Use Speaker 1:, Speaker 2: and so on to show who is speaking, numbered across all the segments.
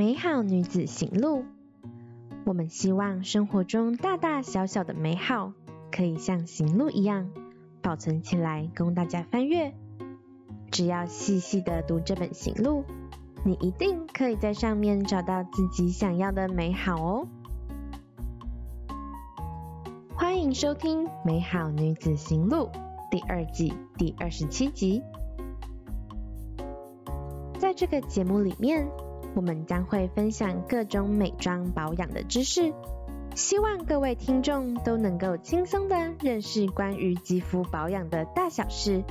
Speaker 1: 美好女子行路，我们希望生活中大大小小的美好，可以像行路一样保存起来，供大家翻阅。只要细细的读这本行路，你一定可以在上面找到自己想要的美好哦。欢迎收听《美好女子行路》第二季第二十七集。在这个节目里面，我们将会分享各种美妆保养的知识，希望各位听众都能够轻松的认识关于肌肤保养的大小事，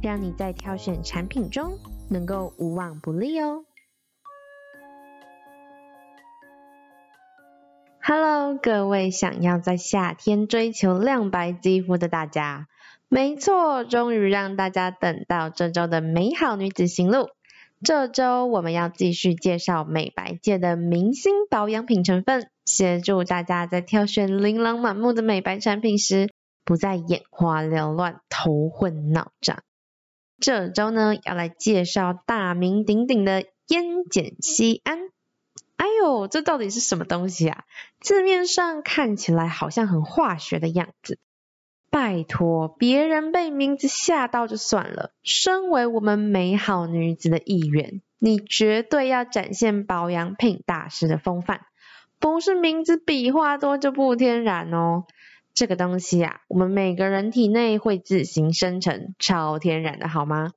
Speaker 1: 让你在挑选产品中能够无往不利哦。Hello，各位想要在夏天追求亮白肌肤的大家，没错，终于让大家等到这周的美好女子行路。这周我们要继续介绍美白界的明星保养品成分，协助大家在挑选琳琅满目的美白产品时，不再眼花缭乱、头昏脑胀。这周呢，要来介绍大名鼎鼎的烟碱酰胺。哎呦，这到底是什么东西啊？字面上看起来好像很化学的样子。拜托，别人被名字吓到就算了，身为我们美好女子的一员，你绝对要展现保养品大师的风范，不是名字笔画多就不天然哦。这个东西啊，我们每个人体内会自行生成，超天然的好吗？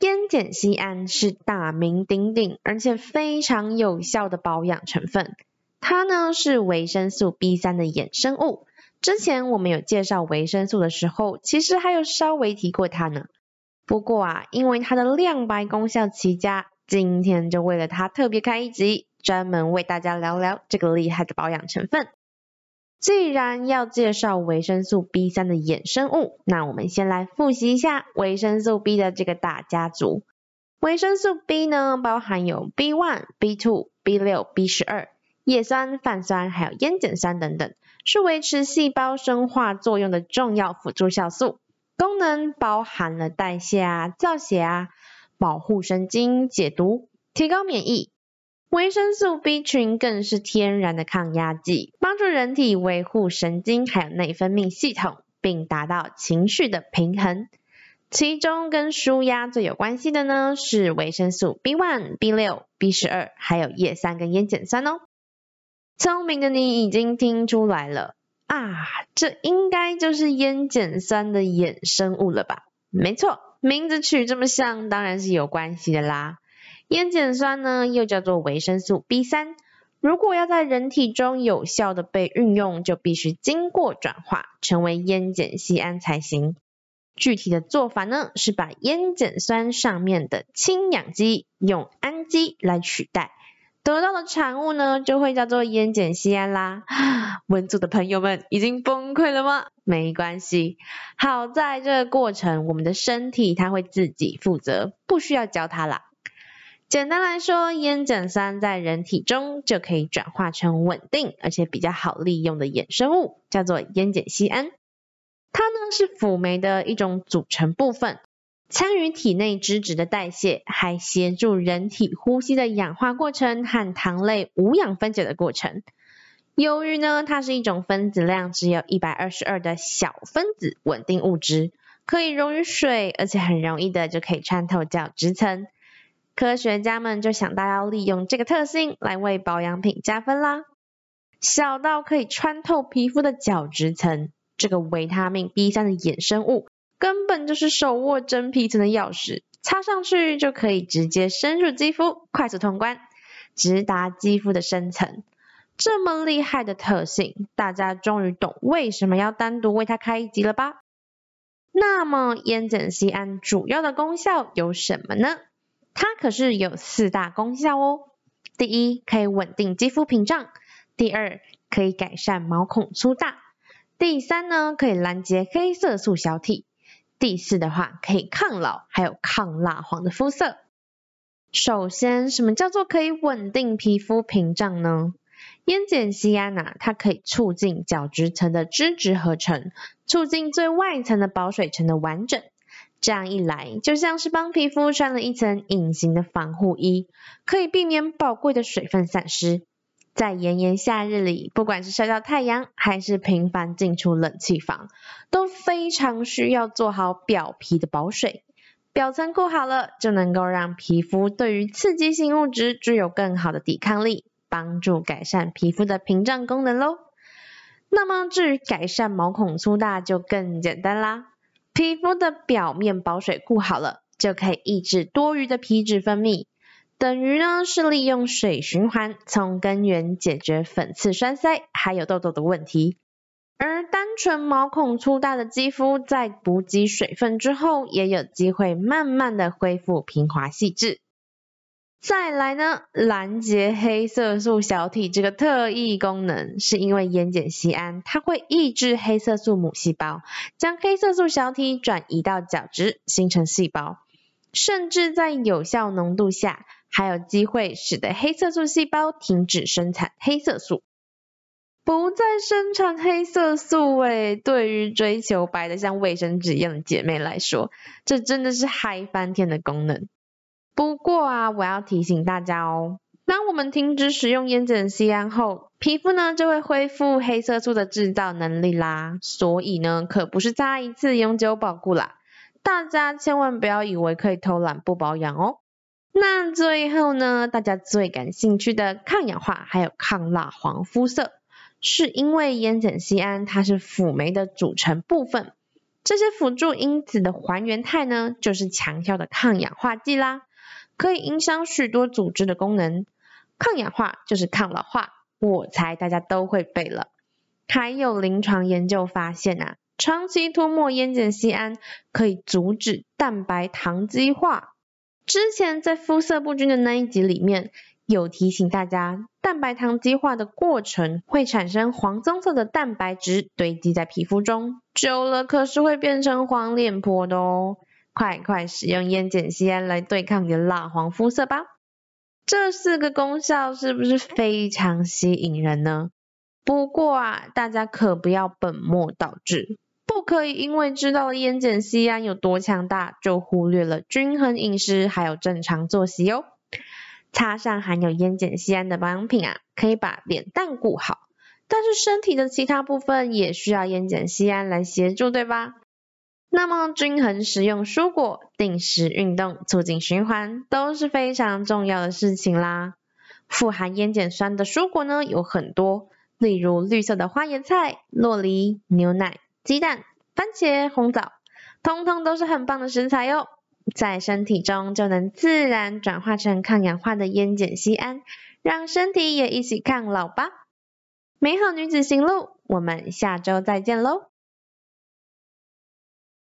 Speaker 1: 烟碱酰胺是大名鼎鼎而且非常有效的保养成分，它呢是维生素 B3 的衍生物。之前我们有介绍维生素的时候，其实还有稍微提过它呢。不过啊，因为它的亮白功效奇佳，今天就为了它特别开一集，专门为大家聊聊这个厉害的保养成分。既然要介绍维生素 B3 的衍生物，那我们先来复习一下维生素 B 的这个大家族。维生素 B 呢，包含有 B1、B2、B6、B12、叶酸、泛酸，还有烟碱酸等等。是维持细胞生化作用的重要辅助酵素，功能包含了代谢啊、造血啊、保护神经、解毒、提高免疫。维生素 B 群更是天然的抗压剂，帮助人体维护神经还有内分泌系统，并达到情绪的平衡。其中跟舒压最有关系的呢，是维生素 B1、B6、B12，还有叶酸跟烟碱酸哦。聪明的你已经听出来了啊，这应该就是烟碱酸的衍生物了吧？没错，名字取这么像，当然是有关系的啦。烟碱酸呢，又叫做维生素 B3，如果要在人体中有效的被运用，就必须经过转化，成为烟碱酰胺才行。具体的做法呢，是把烟碱酸上面的氢氧基用氨基来取代。得到的产物呢，就会叫做烟碱酰胺啦。文组的朋友们已经崩溃了吗？没关系，好在这个过程我们的身体它会自己负责，不需要教它啦。简单来说，烟碱酸在人体中就可以转化成稳定而且比较好利用的衍生物，叫做烟碱酰胺。它呢是辅酶的一种组成部分。参与体内脂质的代谢，还协助人体呼吸的氧化过程和糖类无氧分解的过程。由于呢，它是一种分子量只有一百二十二的小分子稳定物质，可以溶于水，而且很容易的就可以穿透角质层。科学家们就想到要利用这个特性来为保养品加分啦。小到可以穿透皮肤的角质层，这个维他命 B3 的衍生物。根本就是手握真皮层的钥匙，插上去就可以直接深入肌肤，快速通关，直达肌肤的深层。这么厉害的特性，大家终于懂为什么要单独为它开一集了吧？那么烟碱酰胺主要的功效有什么呢？它可是有四大功效哦。第一，可以稳定肌肤屏障；第二，可以改善毛孔粗大；第三呢，可以拦截黑色素小体。第四的话，可以抗老，还有抗蜡黄的肤色。首先，什么叫做可以稳定皮肤屏障呢？烟碱酰胺啊，它可以促进角质层的脂质合成，促进最外层的保水层的完整，这样一来，就像是帮皮肤穿了一层隐形的防护衣，可以避免宝贵的水分散失。在炎炎夏日里，不管是晒到太阳，还是频繁进出冷气房，都非常需要做好表皮的保水。表层顾好了，就能够让皮肤对于刺激性物质具有更好的抵抗力，帮助改善皮肤的屏障功能喽。那么至于改善毛孔粗大就更简单啦。皮肤的表面保水顾好了，就可以抑制多余的皮脂分泌，等于呢是利用水循环从根源解决粉刺、栓塞还有痘痘的问题。而单纯毛孔粗大的肌肤在补给水分之后，也有机会慢慢的恢复平滑细致。再来呢，拦截黑色素小体这个特异功能，是因为烟碱醯胺它会抑制黑色素母细胞，将黑色素小体转移到角质，形成细胞，甚至在有效浓度下，还有机会使得黑色素细胞停止生产黑色素，不再生产黑色素。哎，对于追求白的像卫生纸一样的姐妹来说，这真的是嗨翻天的功能。不过啊，我要提醒大家哦，当我们停止使用烟碱醯胺后，皮肤呢就会恢复黑色素的制造能力啦。所以呢，可不是擦一次永久保固啦。大家千万不要以为可以偷懒不保养哦。那最后呢，大家最感兴趣的抗氧化还有抗蜡黄肤色，是因为烟碱醯胺它是辅酶的组成部分，这些辅助因子的还原态呢，就是强效的抗氧化剂啦。可以影响许多组织的功能，抗氧化就是抗老化，我猜大家都会背了。还有临床研究发现啊，长期涂抹烟碱醯胺可以阻止蛋白糖基化。之前在肤色不均的那一集里面，有提醒大家，蛋白糖基化的过程会产生黄棕色的蛋白质堆积在皮肤中，久了可是会变成黄脸婆的哦。快快使用烟碱酰胺来对抗你的蜡黄肤色吧！这四个功效是不是非常吸引人呢？不过啊，大家可不要本末倒置，不可以因为知道了烟碱酰胺有多强大，就忽略了均衡饮食还有正常作息哦。擦上含有烟碱酰胺的保养品啊，可以把脸蛋顾好，但是身体的其他部分也需要烟碱酰胺来协助，对吧？那么均衡食用蔬果、定时运动、促进循环都是非常重要的事情啦。富含烟碱酸的蔬果呢有很多，例如绿色的花椰菜、洛梨、牛奶、鸡蛋、番茄、红枣，通通都是很棒的食材哟。在身体中就能自然转化成抗氧化的烟碱酰胺，让身体也一起抗老吧。美好女子行路，我们下周再见喽。